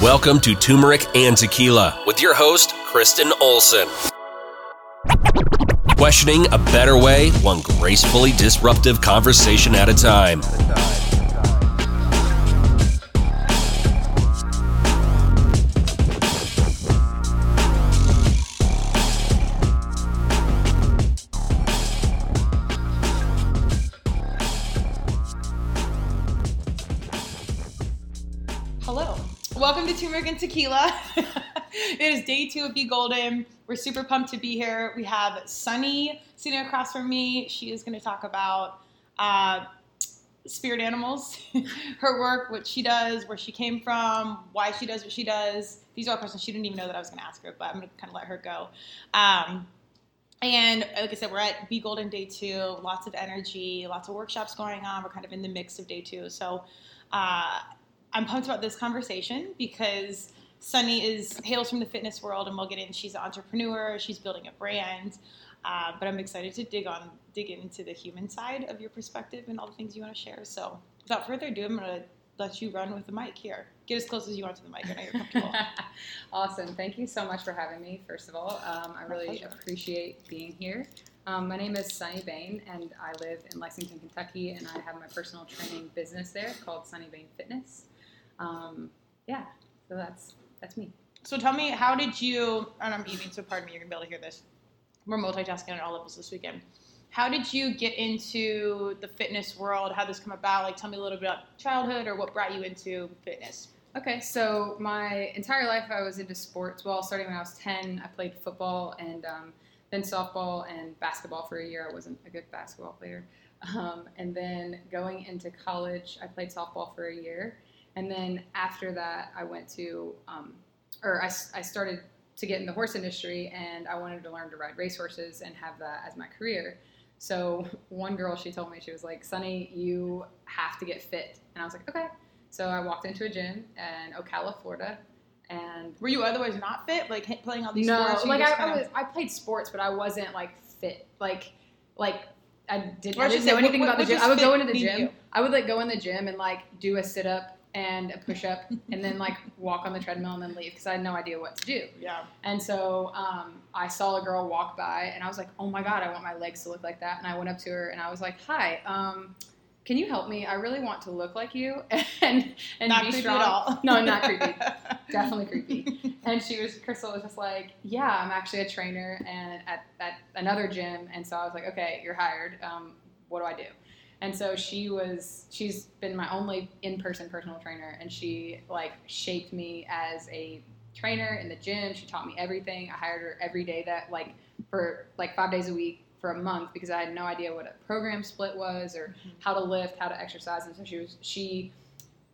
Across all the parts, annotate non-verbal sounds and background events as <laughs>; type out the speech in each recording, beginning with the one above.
Welcome to Turmeric and Tequila with your host, Kristen Olson. Questioning a better way, one gracefully disruptive conversation at a time. Tequila. <laughs> it is day two of Be Golden. We're super pumped to be here. We have Sunny sitting across from me. She is going to talk about uh, spirit animals, <laughs> her work, what she does, where she came from, why she does what she does. These are all questions she didn't even know that I was going to ask her, but I'm going to kind of let her go. Um, and like I said, we're at Be Golden Day Two. Lots of energy, lots of workshops going on. We're kind of in the mix of day two. So uh, I'm pumped about this conversation because Sunny is hails from the fitness world, and we'll get in. She's an entrepreneur. She's building a brand. Uh, but I'm excited to dig on, dig into the human side of your perspective and all the things you want to share. So, without further ado, I'm gonna let you run with the mic here. Get as close as you want to the mic. I know you're comfortable. <laughs> awesome. Thank you so much for having me, first of all. Um, I My really pleasure. appreciate being here. Um, my name is Sunny Bayne, and I live in Lexington, Kentucky, and I have my personal training business there called Sunny Bayne Fitness. Um, yeah, so that's that's me. So tell me, how did you? And I'm eating, so pardon me. You're gonna be able to hear this. We're multitasking at all levels this weekend. How did you get into the fitness world? How did this come about? Like, tell me a little bit about childhood or what brought you into fitness. Okay, so my entire life I was into sports. Well, starting when I was 10, I played football and um, then softball and basketball for a year. I wasn't a good basketball player. Um, and then going into college, I played softball for a year. And then after that, I went to, um, or I started to get in the horse industry and I wanted to learn to ride racehorses and have that as my career. So one girl, she told me, she was like, Sunny, you have to get fit. And I was like, okay. So I walked into a gym in Ocala, Florida, and Were you otherwise not fit, like playing all these no, sports? or you like I, I was, I played sports, but I wasn't like fit. Like, like I didn't, I I didn't know anything what- about the gym. I would go into the gym. you? I would like go in the gym and like do a sit up and a push up, <laughs> and then like walk on the treadmill and then leave because I had no idea what to do. Yeah. And so um, I saw a girl walk by, and I was like, "Oh my god, I want my legs to look like that." And I went up to her and I was like, "Hi, um, can you help me? I really want to look like you <laughs> and and Not be creepy strong." at all. <laughs> No, not creepy. Definitely creepy. And she was, Crystal was just like, "Yeah, I'm actually a trainer and at, at another gym." And so I was like, "Okay, you're hired. Um, what do I do?" And so she was, she's been my only in-person personal trainer, and she like shaped me as a trainer in the gym. She taught me everything. I hired her every day that like for like five days a week for a month because I had no idea what a program split was or mm-hmm. how to lift, how to exercise. And so she was she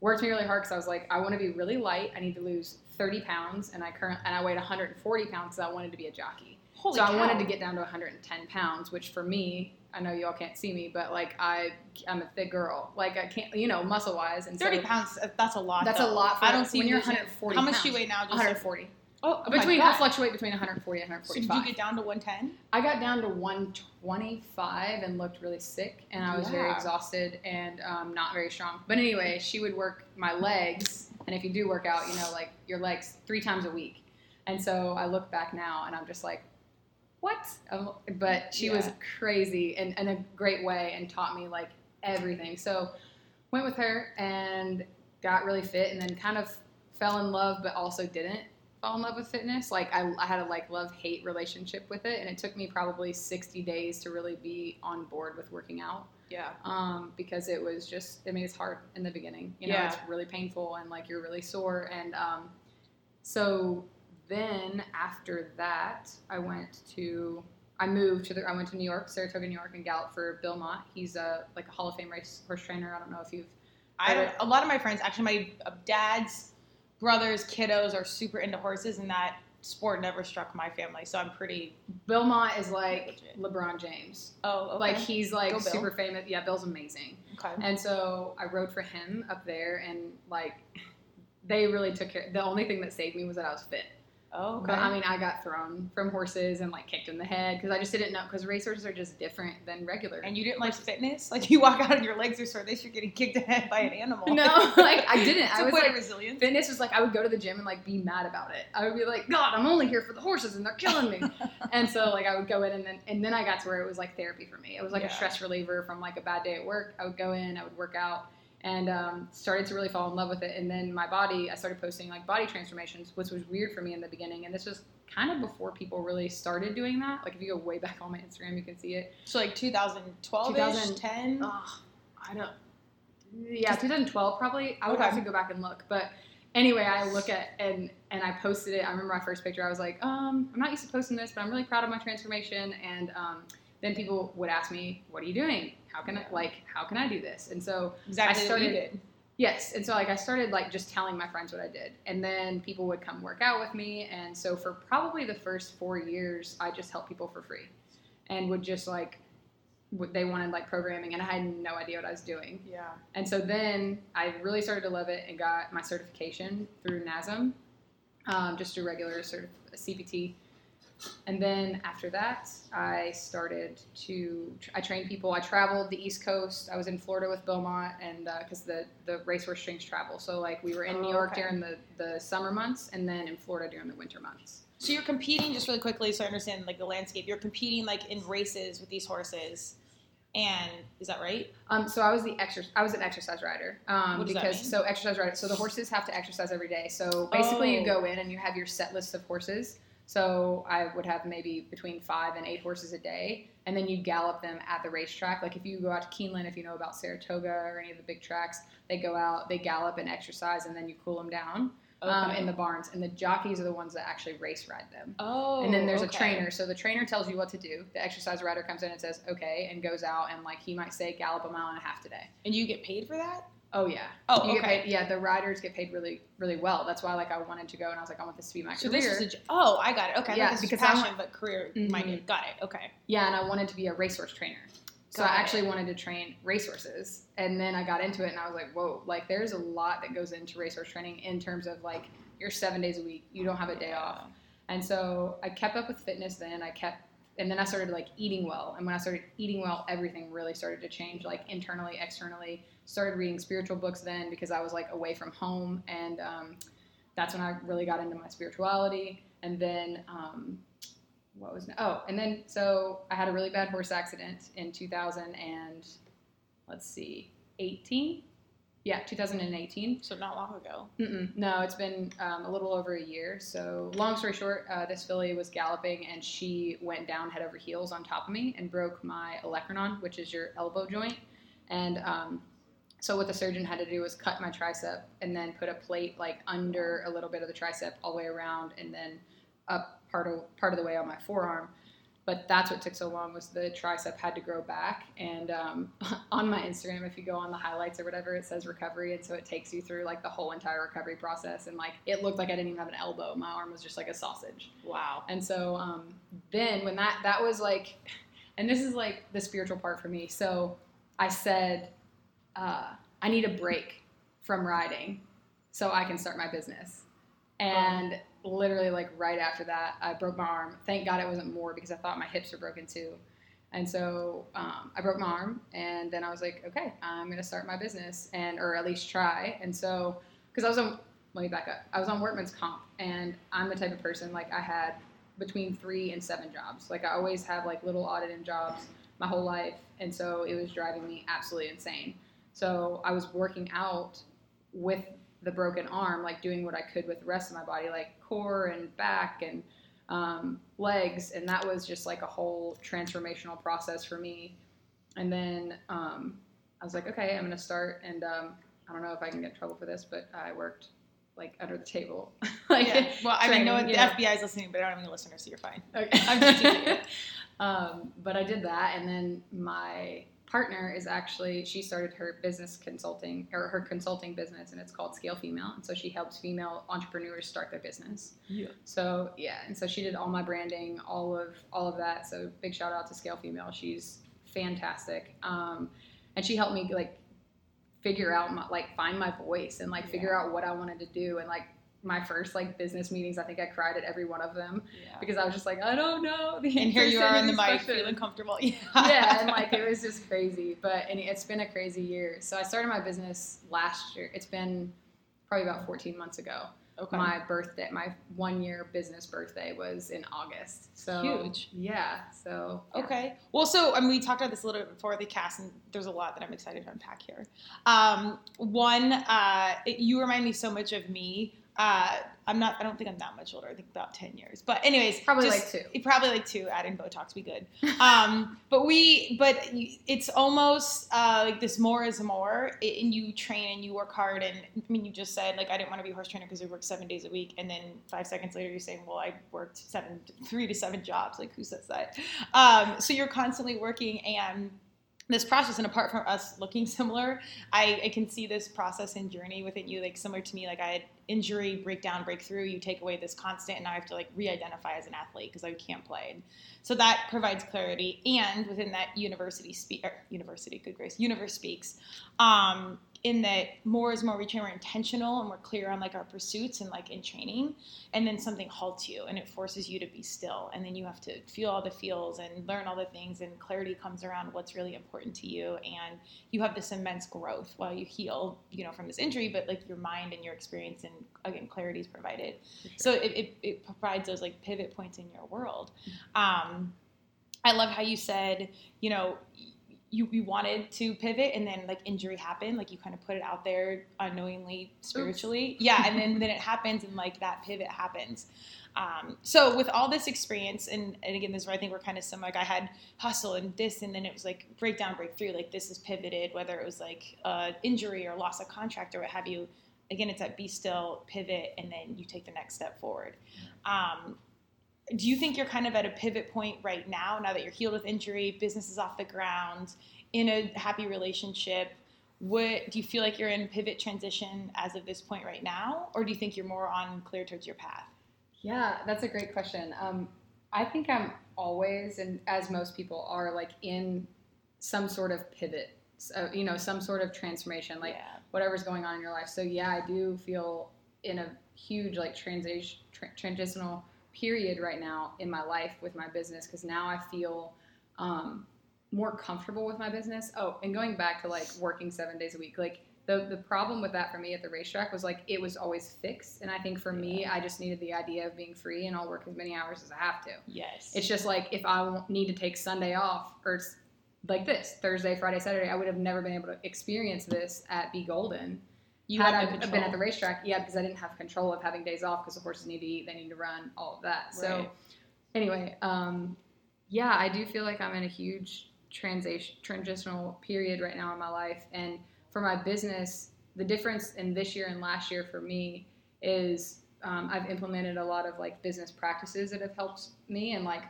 worked me really hard because I was like, I want to be really light. I need to lose 30 pounds, and I current and I weighed 140 pounds because I wanted to be a jockey. Holy so cow. I wanted to get down to 110 pounds, which for me. I know y'all can't see me, but like I, I'm a thick girl. Like I can't, you know, muscle wise, and 30 so pounds, uh, that's a lot. That's though. a lot. For, I don't see when you're 140. How much pounds. do you weigh now? Just 140. Oh, oh between I fluctuate between 140 and So did you get down to 110? I got down to 125 and looked really sick, and I was very exhausted and um, not very strong. But anyway, she would work my legs, and if you do work out, you know, like your legs three times a week. And so I look back now, and I'm just like, what? Um, But she was Yeah. crazy in, in a great way and taught me like everything. So went with her and got really fit, and then kind of fell in love, but also didn't fall in love with fitness. Like I, I had a like love hate relationship with it, and it took me probably 60 days to really be on board with working out. Yeah. Um, because it was just, I mean, it's hard in the beginning. You know, Yeah. it's really painful and like you're really sore. And um, so then after that, I went to, I moved to the, I went to New York, Saratoga, New York, and galloped for Bill Mott. He's a like a Hall of Fame race horse trainer. I don't know if you've I don't, a lot of my friends, actually, my uh, dad's brothers, kiddos are super into horses, and that sport never struck my family. So I'm pretty. Bill Mott is like. LeBron James. Oh, okay. Like he's like super famous. Yeah, Bill's amazing. okay. And so I rode for him up there, and like they really took care. The only thing that saved me was that I was fit. Oh, okay. But I mean, I got thrown from horses and like kicked in the head because I just didn't know because racehorses are just different than regular. and you didn't like fitness? <laughs> Like you walk out and your legs are sore, they you're getting kicked in the head by an animal. no, like I <laughs> didn't. I was point like of resilience. fitness was like I would go to the gym and like be mad about it. I would be like, God, I'm only here for the horses and they're killing me. <laughs> and so like I would go in and then and then I got to where it was like therapy for me. It was like Yeah. a stress reliever from like a bad day at work. I would go in, I would work out, and um, started to really fall in love with it. And then my body, I started posting like body transformations, which was weird for me in the beginning. And this was kind of before people really started doing that. Like if you go way back on my Instagram, you can see it. So like 2012 2000 10. Ugh, I don't. Yeah, 2012 probably. I would have to go back and look, but anyway, I look at and and I posted it. I remember my first picture. I was like, um, I'm not used to posting this, but I'm really proud of my transformation. And um, then people would ask me, "What are you doing? How can I like? How can I do this?" And so exactly I started-. Yes, and so like I started like just telling my friends what I did, and then people would come work out with me, and so for probably the first four years, I just helped people for free, and would just like they wanted like programming, and I had no idea what I was doing, Yeah. and so then I really started to love it and got my certification through NASM, um, just a regular sort of CPT. And then after that, I started to I trained people. I traveled the East Coast. I was in Florida with Bill Mott, and because the the racehorse strings travel, so like we were in New Oh, York okay. during the the summer months, and then in Florida during the winter months. So you're competing just really quickly, so I understand like the landscape. You're competing like in races with these horses, and is that right? Um, so I was the exercise. I was an exercise rider. Um, What does that because mean? so exercise rider. So the horses have to exercise every day. So basically, Oh. you go in and you have your set list of horses. So I would have maybe between five and eight horses a day, and then you gallop them at the racetrack. Like if you go out to Keeneland, if you know about Saratoga or any of the big tracks, they go out, they gallop and exercise, and then you cool them down um, in the barns. And the jockeys are the ones that actually race ride them. oh, And then there's okay. a trainer. So the trainer tells you what to do. The exercise rider comes in and says, okay, and goes out and like he might say gallop a mile and a half today. and you get paid for that. Oh yeah. Oh, You okay. paid- yeah, the riders get paid really, really well. That's why like I wanted to go and I was like, I want this to be my So career. this is a oh, I got it. Okay, Yeah, yeah, because passion, I want- but career Mhm. minded. Got it. Okay. yeah, and I wanted to be a racehorse trainer. So Got I it. actually wanted to train racehorses. And then I got into it and I was like, whoa, like there's a lot that goes into racehorse training in terms of like you're seven days a week, you don't have a day off. And so I kept up with fitness then. I kept, and then I started like eating well. And when I started eating well, everything really started to change, like internally, externally. Started reading spiritual books then because I was like away from home. And um, that's when I really got into my spirituality. And then, um, what was, oh, and then so I had a really bad horse accident in 2000 and let's see, 18? Yeah, 2018. So not long ago. Mm-mm. No, it's been um, a little over a year. So, long story short, uh, this filly was galloping and she went down head over heels on top of me and broke my olecranon, which is your elbow joint. And um, so, what the surgeon had to do was cut my tricep and then put a plate like under a little bit of the tricep all the way around and then up part of part of the way on my forearm. But that's what took so long was the tricep had to grow back. And um, <laughs> on my Instagram, if you go on the highlights or whatever, it says recovery, and so it takes you through like the whole entire recovery process. And like it looked like I didn't even have an elbow; my arm was just like a sausage. Wow. And so um, then when that that was like, <laughs> and this is like the spiritual part for me. So I said, uh, I need a break from riding so I can start my business. And literally like right after that, I broke my arm. Thank God it wasn't more because I thought my hips were broken too. And so um, I broke my arm, and then I was like, okay, I'm gonna start my business, and or at least try. And so, because I was on, let me back up. I was on Workman's Comp, and I'm the type of person like I had between three and seven jobs. Like I always have like little odd jobs my whole life, and so it was driving me absolutely insane. So I was working out with the broken arm, like doing what I could with the rest of my body, like core and back and um, legs, and that was just like a whole transformational process for me. And then um, I was like, okay, I'm gonna start, and um, I don't know if I can get in trouble for this, but I worked like under the table, <laughs> like yeah. Well, I mean, no, the know. FBI is listening, but I don't have any listeners, so you're fine. Okay. I'm just <laughs> um, but I did that, and then my partner is actually she started her business consulting or her consulting business, and it's called Scale Female, and so she helps female entrepreneurs start their business. Yeah. So yeah, and so she did all my branding, all of all of that. So big shout out to Scale Female. She's fantastic, um, and she helped me like figure out my like find my voice and like figure out what I wanted to do and like my first like business meetings, I think I cried at every one of them Yeah. because I was just like, I don't know. The And here you are in the mic, questions. feeling comfortable. <laughs> Yeah. yeah, and like it was just crazy. But and it's been a crazy year. So I started my business last year. It's been probably about 14 months ago. okay. My birthday, my one year business birthday was in August. So Huge. Yeah. So yeah. Okay. Well, so I mean, we talked about this a little bit before the cast, and there's a lot that I'm excited to unpack here. Um, one, uh, it, you remind me so much of me. Uh, I'm not. I don't think I'm that much older. I think about ten years. But anyways, Probably just- like two. Probably like two. Add in Botox, we good. <laughs> Um, but we, but it's almost uh, like this more is more, i- and you train and you work hard. And I mean, you just said like I didn't want to be a horse trainer because I work seven days a week, and then five seconds later you're saying, well, I worked seven, three to seven jobs. Like who says that? Um, so you're constantly working and this process and apart from us looking <laughs> similar I, I can see this process and journey within you like similar to me like i had injury breakdown breakthrough you take away this constant and now i have to like re-identify as an athlete because i can't play. And so that provides clarity and within that university speak er, university good grace universe speaks um, in that more is more we train we're intentional and we're clear on like our pursuits and like in training and then something halts you and it forces you to be still and then you have to feel all the feels and learn all the things and clarity comes around what's really important to you and you have this immense growth while you heal you know from this injury but like your mind and your experience and again clarity is provided. So it, it, it provides those like pivot points in your world. Um, i love how you said you know you, wanted to pivot and then like injury happened like you kind of put it out there unknowingly spiritually. Yeah and then <laughs> then it happens and like that pivot happens. Um, so with all this experience and, and again this is where i think we're kind of similar like i had hustle and this and then it was like breakdown breakthrough like this is pivoted whether it was like uh, injury or loss of contract or what have you. Again it's that be still pivot and then you take the next step forward. Um, do you think you're kind of at a pivot point right now now that you're healed with injury business is off the ground in a happy relationship what do you feel like you're in pivot transition as of this point right now or do you think you're more on clear towards your path Yeah, that's a great question. Um, I think I'm always, and as most people are, like in some sort of pivot. So, you know, some sort of transformation, like yeah. whatever's going on in your life. So yeah, I do feel in a huge like transition tra- transitional period right now in my life with my business because now I feel um, more comfortable with my business. Oh, and going back to like working seven days a week, like the the problem with that for me at the racetrack was like it was always fixed, and I think for me, I just needed the idea of being free and I'll work as many hours as I have to. yes It's just like if I need to take Sunday off or like this Thursday, Friday, Saturday, I would have never been able to experience this at Be Golden. You had have I been at the racetrack, yeah, because I didn't have control of having days off because the horses need to eat, they need to run, all of that. So anyway, um, yeah, I do feel like I'm in a huge transition transitional period right now in my life, and for my business, the difference in this year and last year for me is um, I've implemented a lot of like business practices that have helped me and like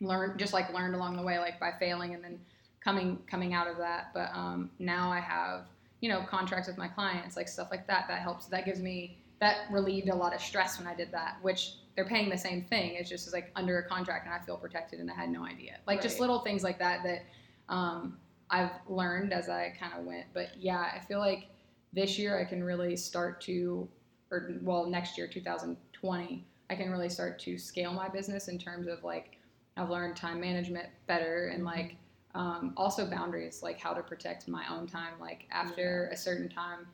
learn just like learned along the way like by failing and then coming coming out of that. But um, now i have you know contracts with my clients like stuff like that that helps that gives me that relieved a lot of stress when i did that which they're paying the same thing it's just like under a contract and i feel protected and i had no idea. Like just little things like that that um, i've learned as i kind of went but yeah i feel like this year i can really start to or well next year 2020 i can really start to scale my business in terms of like I've learned time management better and like um, also boundaries, like how to protect my own time. Like after a certain time,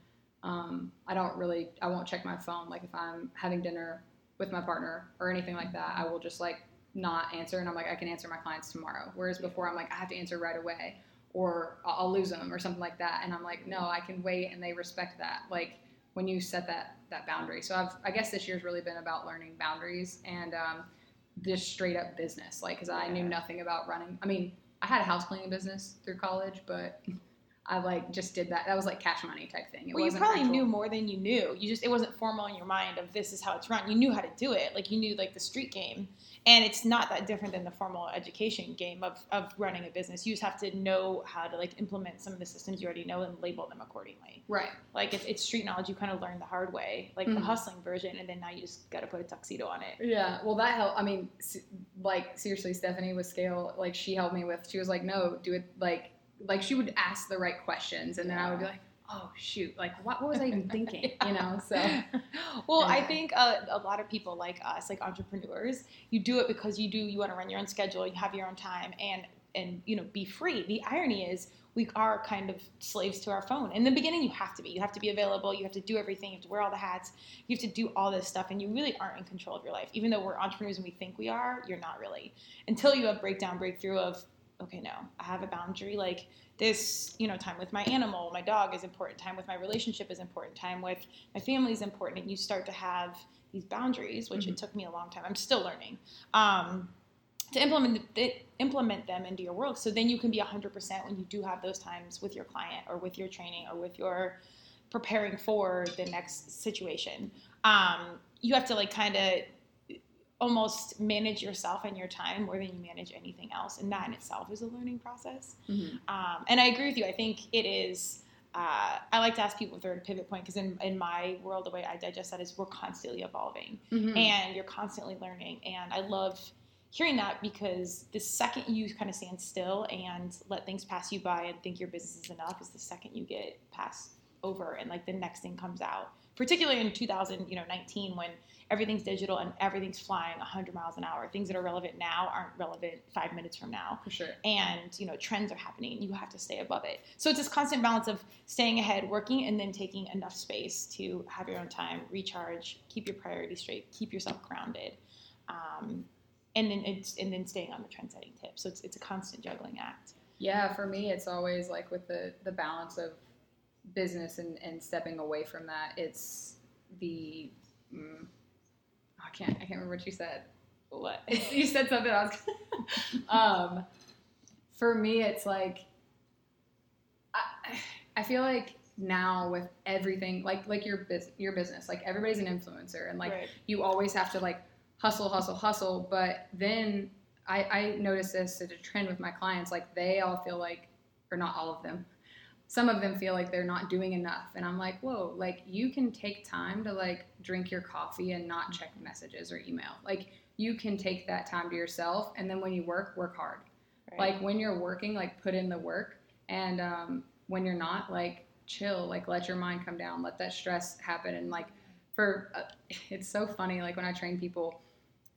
um, I don't really, I won't check my phone. Like if I'm having dinner with my partner or anything like that, I will just like not answer. And I'm like, I can answer my clients tomorrow. Whereas before, I'm like, I have to answer right away or I'll lose them or something like that. And I'm like, no, I can wait. And they respect that. Like when you set that that boundary. So I've, I guess this year's really been about learning boundaries and. Um, just straight up business, like because I knew nothing about running. I mean, I had a house cleaning business through college, but I like just did that. That was like cash money type thing. It well, you probably actual- knew more than you knew. You just it wasn't formal in your mind of this is how it's run. You knew how to do it. Like you knew like the street game, and it's not that different than the formal education game of of running a business. You just have to know how to like implement some of the systems you already know and label them accordingly. right. Like it's, it's street knowledge. You kind of learn the hard way, like the Mhm. hustling version, and then now you just got to put a tuxedo on it. Yeah, well, that helped. I mean, like seriously, Stephanie with scale, like she helped me with. She was like, "No, do it like like." She would ask the right questions, and then I would be like, oh shoot, like what, what was I even thinking? <laughs> You know, so <laughs> well, I think uh, a lot of people like us, like entrepreneurs, you do it because you do you want to run your own schedule, you have your own time, and and you know be free. The irony is we are kind of slaves to our phone. In the beginning, you have to be. You have to be available. You have to do everything. You have to wear all the hats. You have to do all this stuff, and you really aren't in control of your life. Even though we're entrepreneurs and we think we are, you're not really until you have breakdown, breakthrough of okay, no, I have a boundary. Like this, you know, time with my animal, my dog is important. Time with my relationship is important. Time with my family is important. And you start to have these boundaries, which it took me a long time. I'm still learning. Um, to implement it, implement them into your world, so then you can be 100% when you do have those times with your client or with your training or with your preparing for the next situation. Um, you have to like kind of almost manage yourself and your time more than you manage anything else, and that in itself is a learning process. Mhm. Um, and I agree with you. I think it is. Uh, I like to ask people if they're at a pivot point because in, in my world, the way I digest that is we're constantly evolving Mhm. and you're constantly learning. And I love hearing that because the second you kind of stand still and let things pass you by and think your business is enough is the second you get passed over and like the next thing comes out. Particularly in 2019 when everything's digital and everything's flying 100 miles an hour. Things that are relevant now aren't relevant five minutes from now for sure. and you know trends are happening you have to stay above it so it's this constant balance of staying ahead working and then taking enough space to have your own time recharge keep your priorities straight keep yourself grounded um, and then it's and then staying on the trend setting tip so it's, it's a constant juggling act Yeah, for me, it's always like with the the balance of business and, and stepping away from that. It's the mm, I can't I can't remember what you said. what <laughs> you said something else. <laughs> um, for me, it's like I, I feel like now with everything like like your bus- your business, like everybody's an influencer, and like Right. you always have to like hustle, hustle, hustle. But then I, I notice this as a trend with my clients. Like they all feel like, or not all of them, some of them feel like they're not doing enough. And I'm like, whoa, like you can take time to like drink your coffee and not check messages or email. Like you can take that time to yourself. And then when you work, work hard. right. Like when you're working, like put in the work. And um, when you're not, like chill, like let your mind come down, let that stress happen. And like for, uh, <laughs> it's so funny. Like when I train people,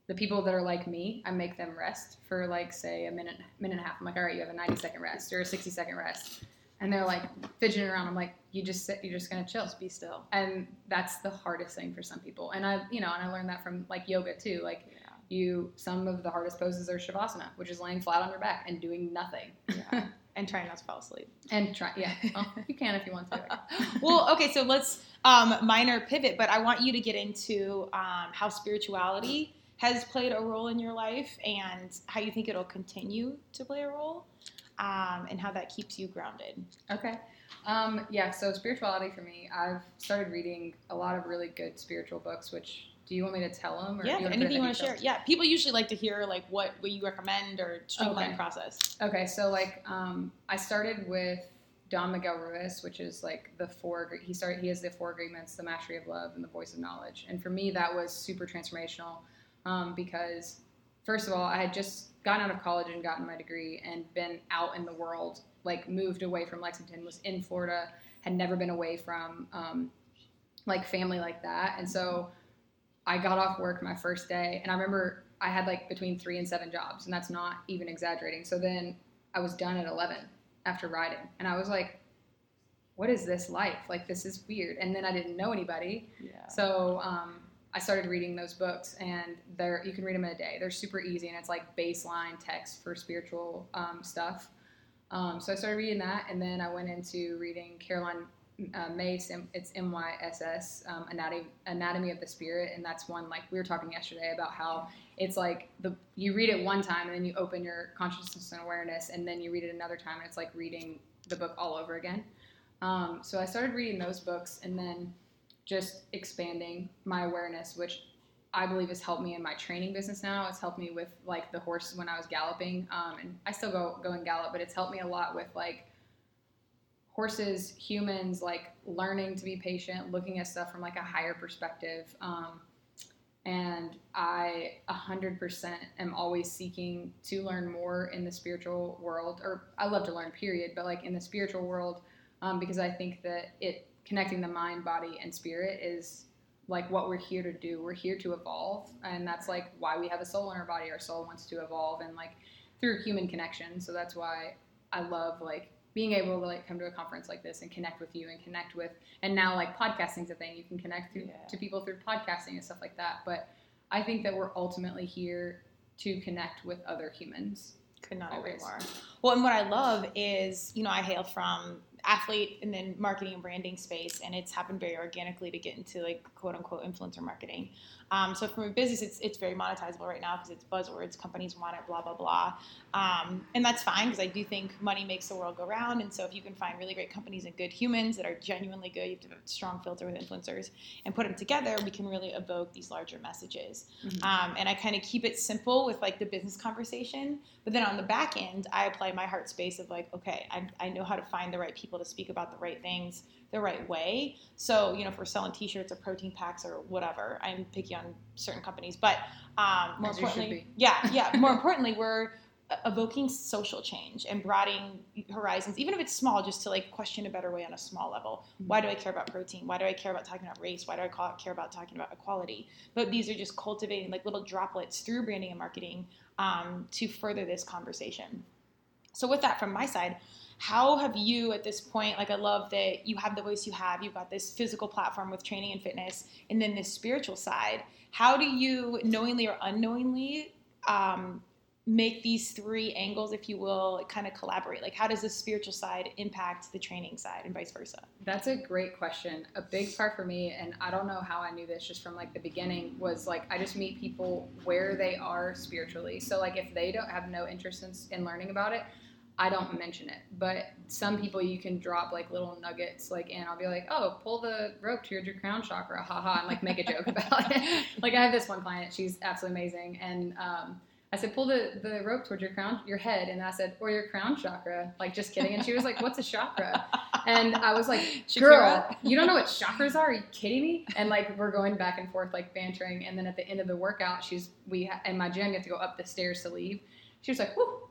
the people that are like me, I make them rest for like say a minute, minute and a half. I'm like, all right, you have a 90 second rest or a 60 second rest, and they're like fidgeting around. I'm like, you just sit, you're just gonna chill, just be still and that's the hardest thing for some people. And I, you know, and I learned that from like yoga too. Like yeah you, some of the hardest poses are shavasana, which is laying flat on your back and doing nothing, yeah <laughs> and trying not to fall asleep and try. Yeah, well, <laughs> you can if you want to. <laughs> well, okay, so let's um, minor pivot, but I want you to get into um, how spirituality has played a role in your life and how you think it'll continue to play a role um, and how that keeps you grounded. Okay. Um, yeah, so spirituality for me, I've started reading a lot of really good spiritual books, which do you want me to tell them? Or yeah, you anything you want to share? Yeah, people usually like to hear like what, what you recommend or streamline Okay. process. Okay, so like um, I started with Don Miguel Ruiz, which is like the four. He started. He has the four agreements: the mastery of love and the voice of knowledge. And for me, that was super transformational um, because, first of all, I had just gotten out of college and gotten my degree and been out in the world. Like moved away from Lexington, was in Florida, had never been away from um, like family like that, and so I got off work my first day, and I remember I had like between three and seven jobs, and that's not even exaggerating. So then I was done at 11 after riding, and I was like, what is this life? Like, this is weird. And then I didn't know anybody. Yeah. So um, I started reading those books, and they're, you can read them in a day. They're super easy, and it's like baseline text for spiritual um, stuff. Um, so I started reading that, and then I went into reading Caroline uh, Myss. It's M Y S S, um, Anatomy Anatomy of the Spirit, and that's one like we were talking yesterday about how it's like the you read it one time and then you open your consciousness and awareness, and then you read it another time, and it's like reading the book all over again. Um, so I started reading those books, and then just expanding my awareness, which I believe has helped me in my training business now. It's helped me with like the horse when I was galloping, um, and I still go go and gallop, but it's helped me a lot with like horses, humans, like learning to be patient, looking at stuff from like a higher perspective. Um, and I 100% am always seeking to learn more in the spiritual world, or I love to learn, period, but like in the spiritual world, um, because I think that it connecting the mind, body, and spirit is like what we're here to do. We're here to evolve, and that's like why we have a soul in our body. Our soul wants to evolve, and like through human connection. So that's why I love like being able to like come to a conference like this and connect with you and connect with and now like podcasting's a thing you can connect to, Yeah. to people through podcasting and stuff like that but i think that we're ultimately here to connect with other humans Could not agree more. Well, and what I love is, you know, I hail from athlete and then marketing and branding space, and it's happened very organically to get into like quote unquote influencer marketing. Um, so from a business, it's it's very monetizable right now because it's buzzwords, companies want it, blah blah blah, um, and that's fine because I do think money makes the world go round. And so if you can find really great companies and good humans that are genuinely good, you have to have a strong filter with influencers and put them together, we can really evoke these larger messages. Mhm. Um, and I kind of keep it simple with like the business conversation. But then on the back end, I apply my heart space of like, okay, I, I know how to find the right people to speak about the right things the right way. So, you know, if we're selling t shirts or protein packs or whatever, I'm picky on certain companies. But um, more As importantly, yeah, yeah, <laughs> more importantly, we're evoking social change and broadening horizons, even if it's small, just to like question a better way on a small level. Why do I care about protein? Why do I care about talking about race? Why do I call, care about talking about equality? But these are just cultivating like little droplets through branding and marketing um, to further this conversation. So with that from my side, how have you at this point like i love that you have the voice you have you've got this physical platform with training and fitness and then this spiritual side how do you knowingly or unknowingly um, make these three angles if you will kind of collaborate like how does the spiritual side impact the training side and vice versa That's a great question. A big part for me, and I don't know how I knew this just from like the beginning, was like I just meet people where they are spiritually. So like if they don't have no interest in, in learning about it, I don't mention it. But some people you can drop like little nuggets, like and I'll be like, oh, pull the rope towards your crown chakra, haha, and like make a joke <laughs> about it. <laughs> like I have this one client, she's absolutely amazing, and um, I said, pull the, the rope towards your crown, your head, and I said, or your crown chakra, like just kidding. And she was like, what's a chakra? And I was like, <laughs> girl, you don't know what chakras are? Are you kidding me? And like we're going back and forth, like bantering. And then at the end of the workout, she's we ha- in my gym, you have to go up the stairs to leave. She was like, whoo.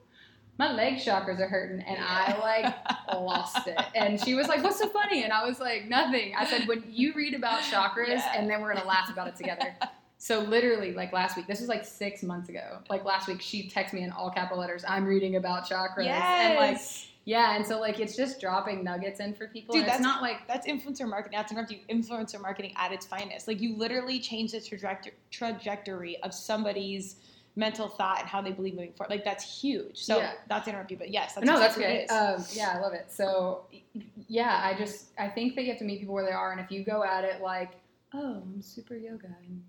My leg chakras are hurting, and I like <laughs> lost it. And she was like, "What's so funny?" And I was like, "Nothing." I said, "When you read about chakras, Yeah. and then we're gonna laugh about it together." So literally, like last week, this was like six months ago. Like last week, she texted me in all capital letters. I'm reading about chakras, and like yeah, and so like it's just dropping nuggets in for people. Dude, that's- not like that's influencer marketing. Not interrupt you. Influencer marketing at its finest. Like you literally change the trajectory trajectory of somebody's mental thought and how they believe moving forward. Like that's huge. So Yeah. not to interrupt you, but yes, that's no, that's exactly good. what it is. Um, yeah, I love it. So yeah, I just I think that you have to meet people where they are, and if you go at it like, oh, I'm super yoga and,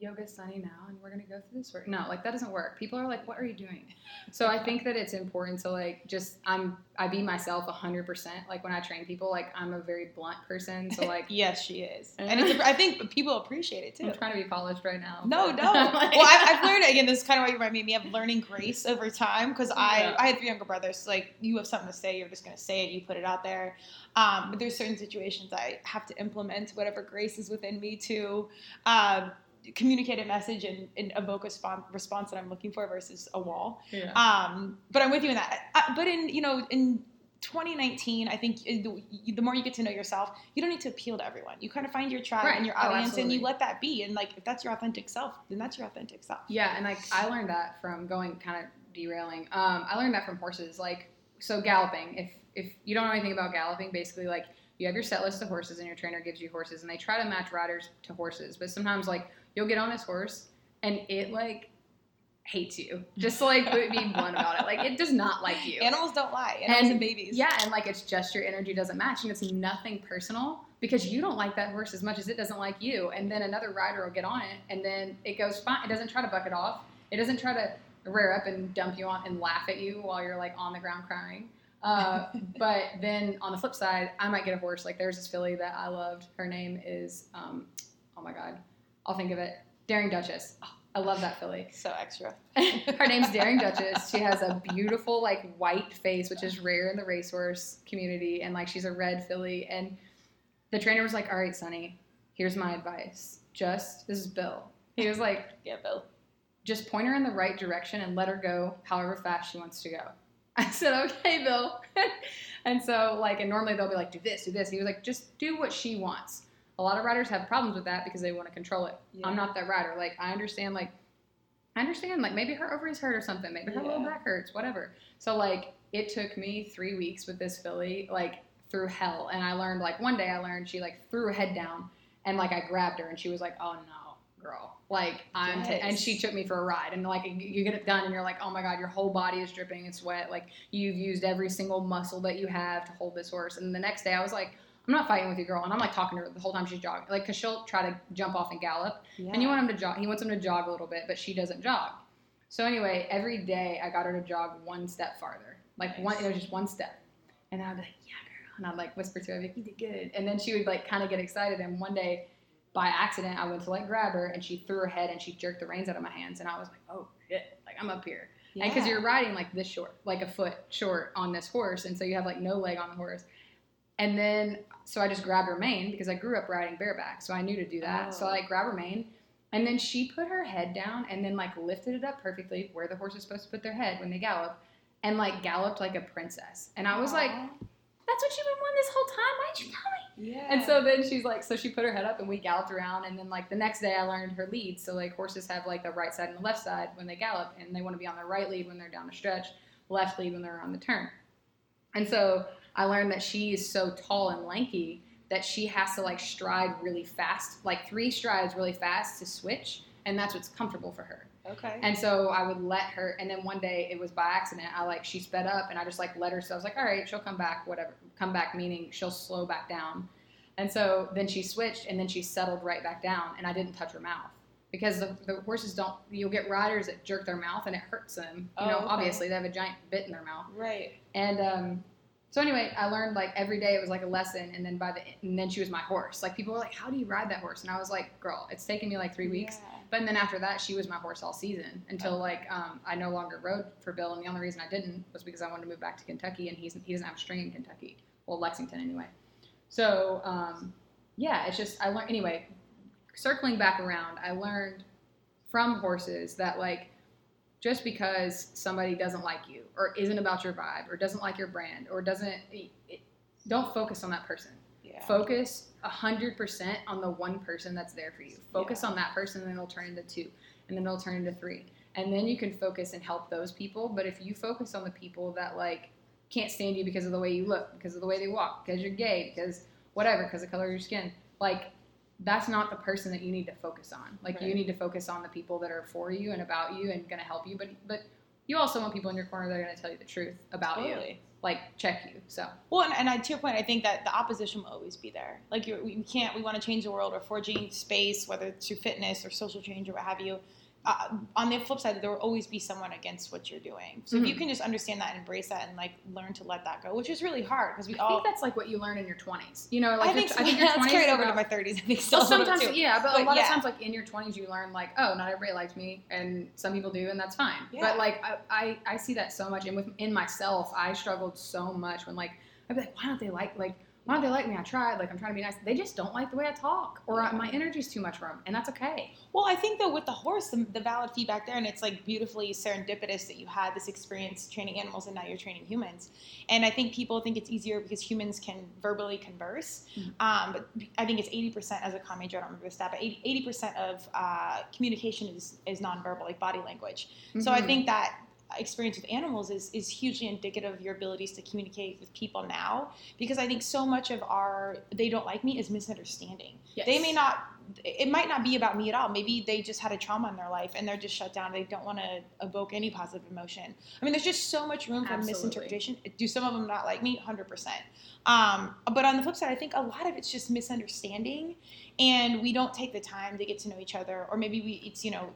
and yoga's sunny now, and we're gonna go through this work. No, like that doesn't work. People are like, what are you doing? So I think that it's important to like just I'm I be myself hundred percent. Like when I train people, like I'm a very blunt person. So like <laughs> yes, she is, <laughs> and it's, I think people appreciate it too. I'm trying to be polished right now. No, no. <laughs> Like- well, I've, I've learned again. This is kind of why you remind me of learning grace over time because I Yeah. I had three younger brothers. So like you have something to say, you're just gonna say it. You put it out there. Um, but there's certain situations I have to implement whatever grace is within me to um, communicate a message and, and evoke a spon- response that I'm looking for versus a wall. Yeah. Um, but I'm with you in that. Uh, but in you know in 2019, I think uh, the, the more you get to know yourself, you don't need to appeal to everyone. You kind of find your tribe Right. and your Oh, audience, and you let that be. And like if that's your authentic self, then that's your authentic self. Yeah, and like I learned that from going kind of derailing. Um, I learned that from horses. Like so, galloping. If if you don't know anything about galloping, basically like you have your set list of horses, and your trainer gives you horses, and they try to match riders to horses. But sometimes like you'll get on this horse, and it like hates you. Just like be blunt about it. <laughs> Like it does not like you. Animals don't lie. Animals And- and, babies. Yeah, and like it's just your energy doesn't match, and it's nothing personal because you don't like that horse as much as it doesn't like you. And then another rider will get on it, and then it goes fine. It doesn't try to buck it off. It doesn't try to rear up and dump you on and laugh at you while you're like on the ground crying. Uh, <laughs> but then on the flip side, I might get a horse. Like there's this filly that I loved. Her name is, um, oh my god, I'll think of it. Daring Duchess. Oh, I love that filly. <laughs> So extra. <laughs> Her name's Daring <laughs> Duchess. She has a beautiful like white face, which is rare in the racehorse community, and like she's a red filly. And the trainer was like, "All right, Sunny, here's my advice. Just this is Bill. He was like, Yeah, Bill. just point her in the right direction and let her go however fast she wants to go." I said, okay, Bill. and so, like, and normally they'll be like, do this, do this. He was like, just do what she wants. A lot of riders have problems with that because they want to control it. Yeah. I'm not that rider. Like, I understand, like, I understand, like, maybe her ovaries hurt or something. Maybe her low Yeah. back hurts, whatever. So, like, it took me three weeks with this filly, like, through hell. And I learned, like, one day I learned she, like, threw her head down and, like, I grabbed her and she was like, oh no, girl. Like, I'm, ta- and she took me for a ride. And, like, you- you get it done and you're like, oh my God, your whole body is dripping in sweat. Like, you've used every single muscle that you have to hold this horse. And the next day I was like, I'm not fighting with you, girl. And I'm like talking to her the whole time she's jogging. Like, cause she'll try to jump off and gallop. Yeah. And you want him to jog. He wants him to jog a little bit, but she doesn't jog. So anyway, every day I got her to jog one step farther. Like one, it was just one step. And I'd be like, yeah, girl. And I'd like whisper to her, like, you did good. And then she would like kind of get excited. And one day, by accident, I went to like grab her and she threw her head and she jerked the reins out of my hands. And I was like, oh shit, like I'm up here. And because you're riding like this short, like a foot short on this horse, and so you have like no leg on the horse. And then, so I just grabbed her mane because I grew up riding bareback, so I knew to do that. So I Oh. like grab her mane, and then she put her head down and then like lifted it up perfectly where the horse is supposed to put their head when they gallop, and like galloped like a princess. And I was like, "That's what you've been wanting this whole time. Why didn't you tell me?" yeah. And so then she's like, so she put her head up and we galloped around. And then like the next day I learned her lead. So like horses have like the right side and the left side when they gallop, and they want to be on the right lead when they're down the stretch, left lead when they're on the turn. And so I learned that she is so tall and lanky that she has to like stride really fast, like three strides really fast to switch, and that's what's comfortable for her. okay. And so I would let her, and then one day it was by accident. I like she sped up, and I just like let her. So I was like, all right, she'll come back, whatever. Come back meaning she'll slow back down. And so then she switched, and then she settled right back down, and I didn't touch her mouth because the, the horses don't. You'll get riders that jerk their mouth, and it hurts them. You Oh, know, okay. obviously they have a giant bit in their mouth. right. And um, so anyway, I learned like every day it was like a lesson, and then by the and then she was my horse. Like people were like, "How do you ride that horse?" And I was like, "Girl, it's taken me like three weeks." Yeah. But then after that, she was my horse all season until like um, I no longer rode for Bill, and the only reason I didn't was because I wanted to move back to Kentucky, and he's he doesn't have a string in Kentucky, well Lexington anyway. So um, yeah, it's just I learned anyway. Circling back around, I learned from horses that like just because somebody doesn't like you or isn't about your vibe or doesn't like your brand or doesn't it, don't focus on that person. Yeah. focus 100% on the one person that's there for you. Focus on that person and then it'll turn into two and then it'll turn into three. And then you can focus and help those people but if you focus on the people that like can't stand you because of the way you look because of the way they walk because you're gay because whatever because of the color of your skin like that's not the person that you need to focus on like you need to focus on the people that are for you and about you and going to help you but but you also want people in your corner that are going to tell you the truth about you like check you so Well, and, and I, to your point, I think that the opposition will always be there. Like you, we can't. We want to change the world or forging space, whether it's through fitness or social change or what have you. Uh, on the flip side, there will always be someone against what you're doing. So if you Mhm. can just understand that and embrace that and like learn to let that go, which is really hard because we I all. think that's like what you learn in your 20s. You know, like I your- think, so. I think <laughs> your that's 20s carried over to my 30s. I think so. Well, <laughs> sometimes, yeah, but, But a lot yeah. of times, like in your 20s, you learn like, oh, not everybody likes me, and some people do, and that's fine. Yeah. But like, I, I, I see that so much, and with in myself, I struggled so much when like I'd be like, why don't they like like why don't they like me? I tried, like I'm trying to be nice. They just don't like the way I talk, or Yeah. my energy's too much for them, and that's okay. Well, I think though with the horse, the, the valid feedback there, and it's like beautifully serendipitous that you had this experience training animals and now you're training humans. And I think people think it's easier because humans can verbally converse. Mhm. Um, but I think it's 80% as a con major, I don't remember the stat, but 80, percent of uh, communication is, is nonverbal, like body language. So I Mhm. think that experience with animals is, is hugely indicative of your abilities to communicate with people now because I think so much of our they don't like me is misunderstanding. Yes. They may not it might not be about me at all. Maybe they just had a trauma in their life and they're just shut down. They don't want to evoke any positive emotion. I mean, there's just so much room for Absolutely. misinterpretation. Do some of them not like me? 100%. Um, but on the flip side, I think a lot of it's just misunderstanding and we don't take the time to get to know each other or maybe we it's, you know,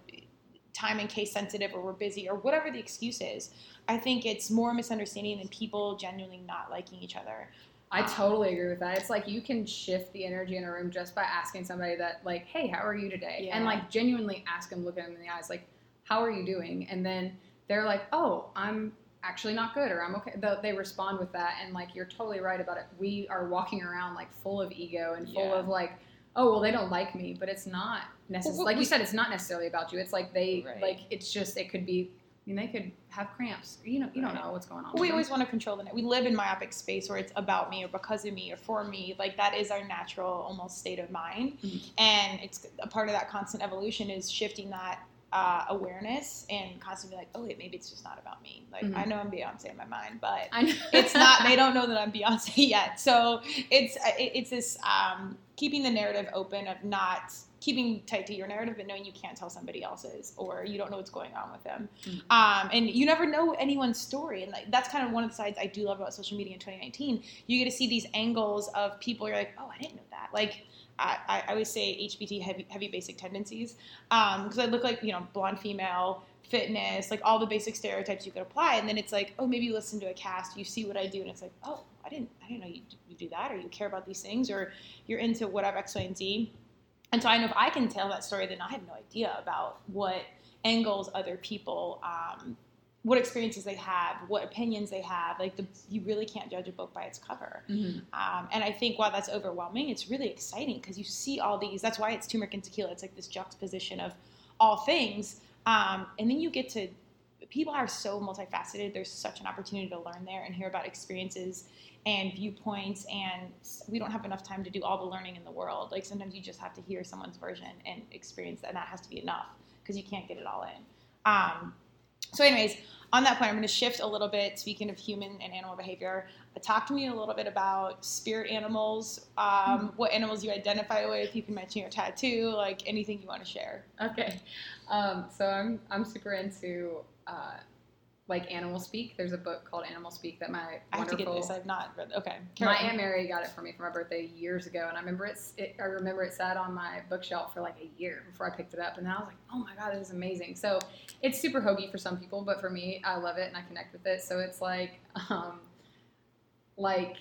time and case sensitive or we're busy or whatever the excuse is. I think it's more misunderstanding than people genuinely not liking each other. I totally agree with that. It's like you can shift the energy in a room just by asking somebody that, like, hey, how are you today? And like genuinely ask them, look at them in the eyes, like, how are you doing? And then they're like, oh, I'm actually not good or I'm okay. They- They respond with that. And like, you're totally right about it. We are walking around like full of ego and full Yeah. of like, oh, well, they don't like me, but it's not necessarily, Well, like we- you said, it's not necessarily about you. It's like they, Right. like, it's just, it could be I mean, they could have cramps. You know, you don't know what's going on. we always want to control the net. We live in myopic space where it's about me or because of me or for me. Like that is our natural almost state of mind, Mhm. and it's a part of that constant evolution is shifting that uh, awareness and constantly like, oh wait, maybe it's just not about me. Like Mhm. I know I'm Beyonce in my mind, but it's not. They don't <laughs> know that I'm Beyonce <laughs> yet. So it's it's this um, keeping the narrative open of not keeping tight to your narrative, but knowing you can't tell somebody else's, or you don't know what's going on with them. Mhm. Um, and you never know anyone's story, and like, that's kind of one of the sides I do love about social media in 2019. You get to see these angles of people. You're like, oh, I didn't know that. Like. I, I always say HBT heavy, heavy basic tendencies because I look like you know blonde female fitness like all the basic stereotypes you could apply and then it's like oh maybe you listen to a cast you see what I do and it's like oh I didn't I didn't know you, you do that or you care about these things or you're into whatever X Y and Z. And so I know if I can tell that story then I have no idea about what angles other people um, what experiences they have what opinions they have like the you really can't judge a book by its cover Mhm. um, and I think while that's overwhelming, it's really exciting because you see all these. That's why it's turmeric and tequila. It's like this juxtaposition of all things. Um, and then you get to, people are so multifaceted. There's such an opportunity to learn there and hear about experiences and viewpoints. And we don't have enough time to do all the learning in the world. Like sometimes you just have to hear someone's version and experience that. And that has to be enough because you can't get it all in. Um, so, anyways, on that point, I'm going to shift a little bit. Speaking of human and animal behavior, uh, talk to me a little bit about spirit animals. Um, what animals you identify with? You can mention your tattoo, like anything you want to share. Okay. Um, so I'm I'm super into uh, like animal speak. There's a book called Animal Speak that my I have to get this. I've not read. Okay, my aunt Mary got it for me for my birthday years ago, and I remember it's it, I remember it sat on my bookshelf for like a year before I picked it up, and then I was like, oh my god, this is amazing. So it's super hokey for some people, but for me, I love it and I connect with it. So it's like um, like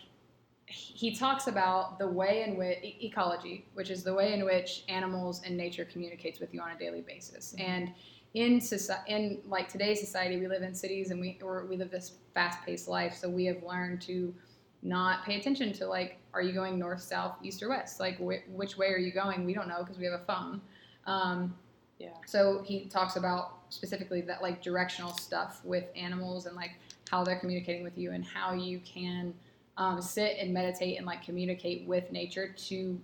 he talks about the way in which ecology, which is the way in which animals and nature communicates with you on a daily basis, and in society, in like today's society, we live in cities and we or we live this fast-paced life. So we have learned to not pay attention to like, are you going north, south, east, or west? Like, wh- which way are you going? We don't know because we have a phone. Um, Yeah. So he talks about specifically that like directional stuff with animals and like how they're communicating with you and how you can um, sit and meditate and like communicate with nature to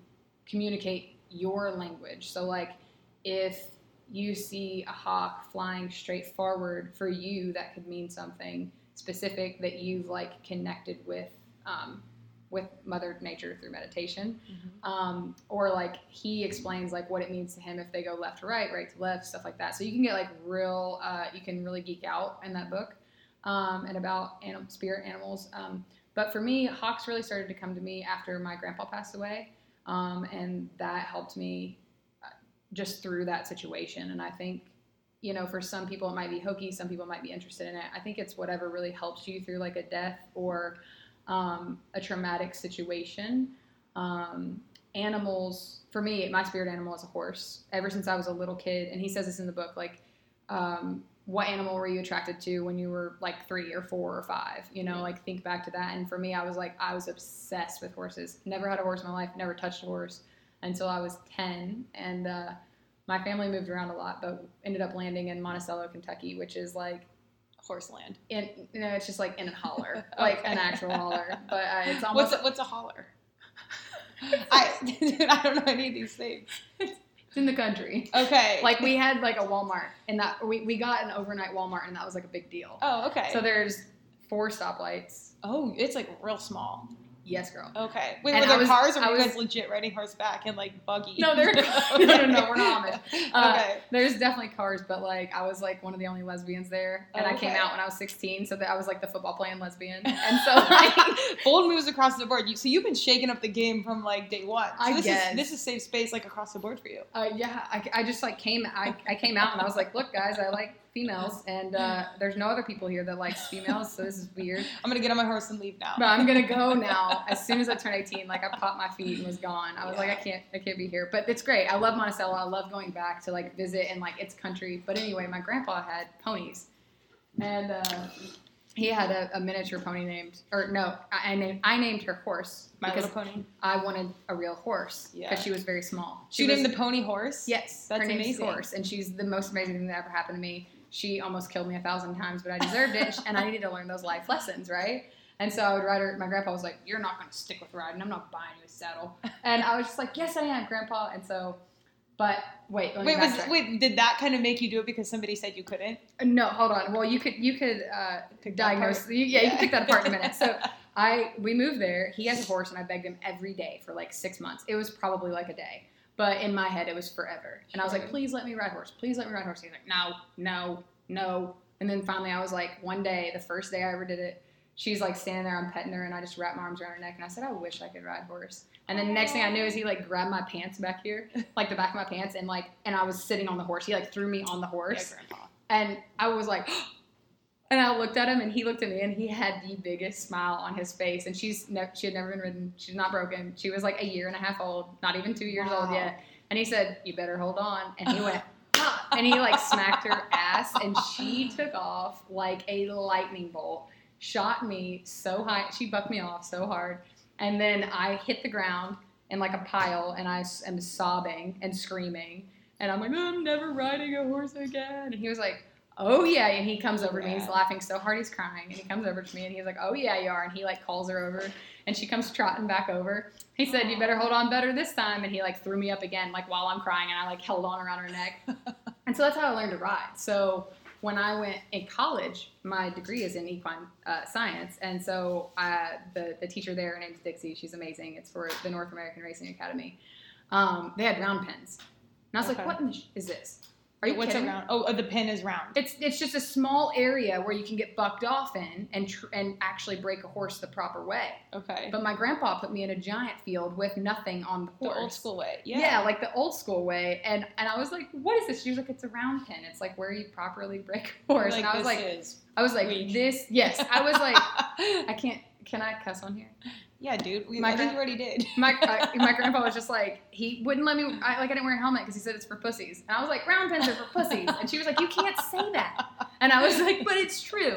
communicate your language. So like if you see a hawk flying straight forward for you, that could mean something specific that you've like connected with um, with Mother Nature through meditation. Um, or like he explains like what it means to him if they go left to right, right to left, stuff like that. So you can get like real, uh, you can really geek out in that book um, and about animal, spirit animals. Um, but for me, hawks really started to come to me after my grandpa passed away, um, and that helped me just through that situation. And I think, you know, for some people it might be hokey, some people might be interested in it. I think it's whatever really helps you through like a death or um, a traumatic situation. Um, animals, for me, my spirit animal is a horse. Ever since I was a little kid, and he says this in the book, like, um, what animal were you attracted to when you were like three or four or five? You know, like think back to that. And for me, I was like, I was obsessed with horses. Never had a horse in my life. Never touched a horse until I was ten. And uh, my family moved around a lot, but ended up landing in Monticello, Kentucky, which is like Horse land. in you know, it's just like in a holler, <laughs> like an actual holler. But uh, it's What's almost a, what's a holler? <laughs> I <laughs> dude, I don't know any of these things. it's in the country. Okay. Like we had like a Walmart, and that we, we got an overnight Walmart, and that was like a big deal. Oh, okay. So there's four stoplights. oh, it's like real small. Yes, girl. Okay. Wait, And were there was- cars or were I you guys legit riding horseback and like buggy? No, they're <laughs> no, no, no, we're not Amish. Uh, okay. There's definitely cars, but like I was like one of the only lesbians there, and I came out when I was 16, so that I was like the football playing lesbian, <laughs> and so like <laughs> Bold moves across the board. You, so you've been shaking up the game from like day one. So I this guess. is this is safe space like across the board for you. Uh, yeah, I, I just like came. I, I came out and I was like, look, guys, I like females, and uh, there's no other people here that likes females, so this is weird. <laughs> I'm gonna get on my horse and leave now. But I'm gonna go <laughs> now. As soon as I turn 18, like I popped my feet and was gone. I was like, I can't, I can't be here. But it's great. I love Monticello. I love going back to like visit and like it's country. But anyway, my grandpa had ponies, and uh, he had a, a miniature pony named, or no, I, I named, I named her horse my because little pony. I wanted a real horse because Yeah. she was very small. She was, named the pony horse. Yes, That's her name's amazing. Horse, and she's the most amazing thing that ever happened to me. She almost killed me a thousand times, but I deserved it, and I needed to learn those life lessons, right? And so I would ride her. My grandpa was like, "You're not going to stick with riding. I'm not buying you a saddle." And I was just like, "Yes, I am, Grandpa." And so, but wait, Wait, was wait, did that kind of make you do it because somebody said you couldn't? No, hold on. Well, you could you could uh, diagnose. You, yeah, you Yeah. can pick that apart in a minute. So <laughs> I we moved there. He has a horse, and I begged him every day for like six months. It was probably like a day, but in my head, it was forever. And I was like, "Please let me ride horse. Please let me ride horse." He's like, "No, no, no." And then finally, I was like, one day, the first day I ever did it, she's like standing there, I'm petting her, and I just wrapped my arms around her neck, and I said, "I wish I could ride horse." And then the next thing I knew is he like grabbed my pants back here, <laughs> like the back of my pants, and like, and I was sitting on the horse. He like threw me on the horse. Yeah, grandpa. And I was like, and I looked at him, and he looked at me, and he had the biggest smile on his face. And she's ne- she had never been ridden. She's not broken. She was like a year and a half old, not even two years old yet. And he said, "You better hold on." And he went, <laughs> and he like smacked her ass, and she took off like a lightning bolt, shot me so high. She bucked me off so hard, and then I hit the ground in like a pile, and I am sobbing and screaming. And I'm like, I'm never riding a horse again. And he was like, Oh yeah. And he comes over to me. He's laughing so hard he's crying. And he comes over to me and he's like, Oh yeah, you are. And he like calls her over and she comes trotting back over. He said, You better hold on better this time. And he like threw me up again, like while I'm crying, and I like held on around her neck. <laughs> and so that's how I learned to ride. So when I went in college, my degree is in equine uh, science, and so uh, the the teacher there, her name's Dixie. She's amazing. It's for the North American Racing Academy. Um, they had round pens, and I was Okay. like, "What in the sh- is this? Are you What's kidding?" a round? Oh, uh, the pin is round. It's it's just a small area where you can get bucked off in and tr- and actually break a horse the proper way. Okay. But my grandpa put me in a giant field with nothing on the the old school way. Yeah. Yeah. like the old school way. And and I was like, what is this? She was like, it's a round pen. It's like where you properly break a horse. and I was like. I was like, weak. this. Yes, I was like, <laughs> I can't. Can I cuss on here? Yeah, dude. We, My I think you already did. <laughs> My I, <laughs> my grandpa was just like, he wouldn't let me. I, like I didn't wear a helmet because he said it's for pussies. And I was like, round pens are for pussies. And she was like, you can't say that. And I was <laughs> like, but it's true.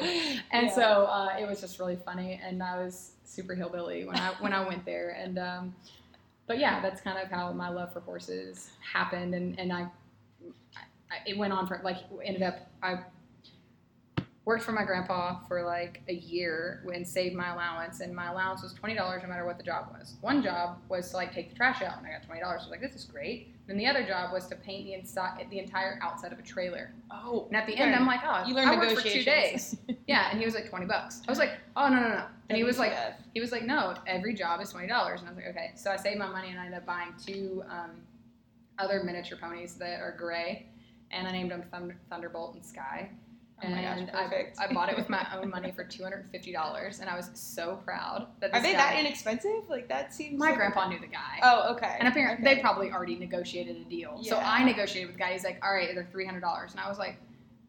And Yeah. so uh, it was just really funny, and I was super hillbilly when I when I went there, and um, but yeah, that's kind of how my love for horses happened, and and I, I it went on for like ended up I worked for my grandpa for like a year and saved my allowance, and my allowance was twenty dollars no matter what the job was. One job was to like take the trash out, and I got twenty dollars. I was like, this is great. Then the other job was to paint the inside the entire outside of a trailer. oh, And at the end, I'm like, oh, you learned I worked for two days. <laughs> Yeah, and he was like twenty bucks. I was like, oh no no no, and he was like, he was like, no, every job is twenty dollars, and I was like, okay. So I saved my money and I ended up buying two um, other miniature ponies that are gray, and I named them Thunder, Thunderbolt and Sky. Oh my gosh, and perfect. I, I bought it with my <laughs> own money for two hundred and fifty dollars, and I was so proud that Are they guy, that inexpensive? Like that seems. my like- grandpa knew the guy. Oh, okay. And apparently, Okay. they probably already negotiated a deal. Yeah. So I negotiated with the guy. He's like, "All right, they're three hundred dollars," and I was like,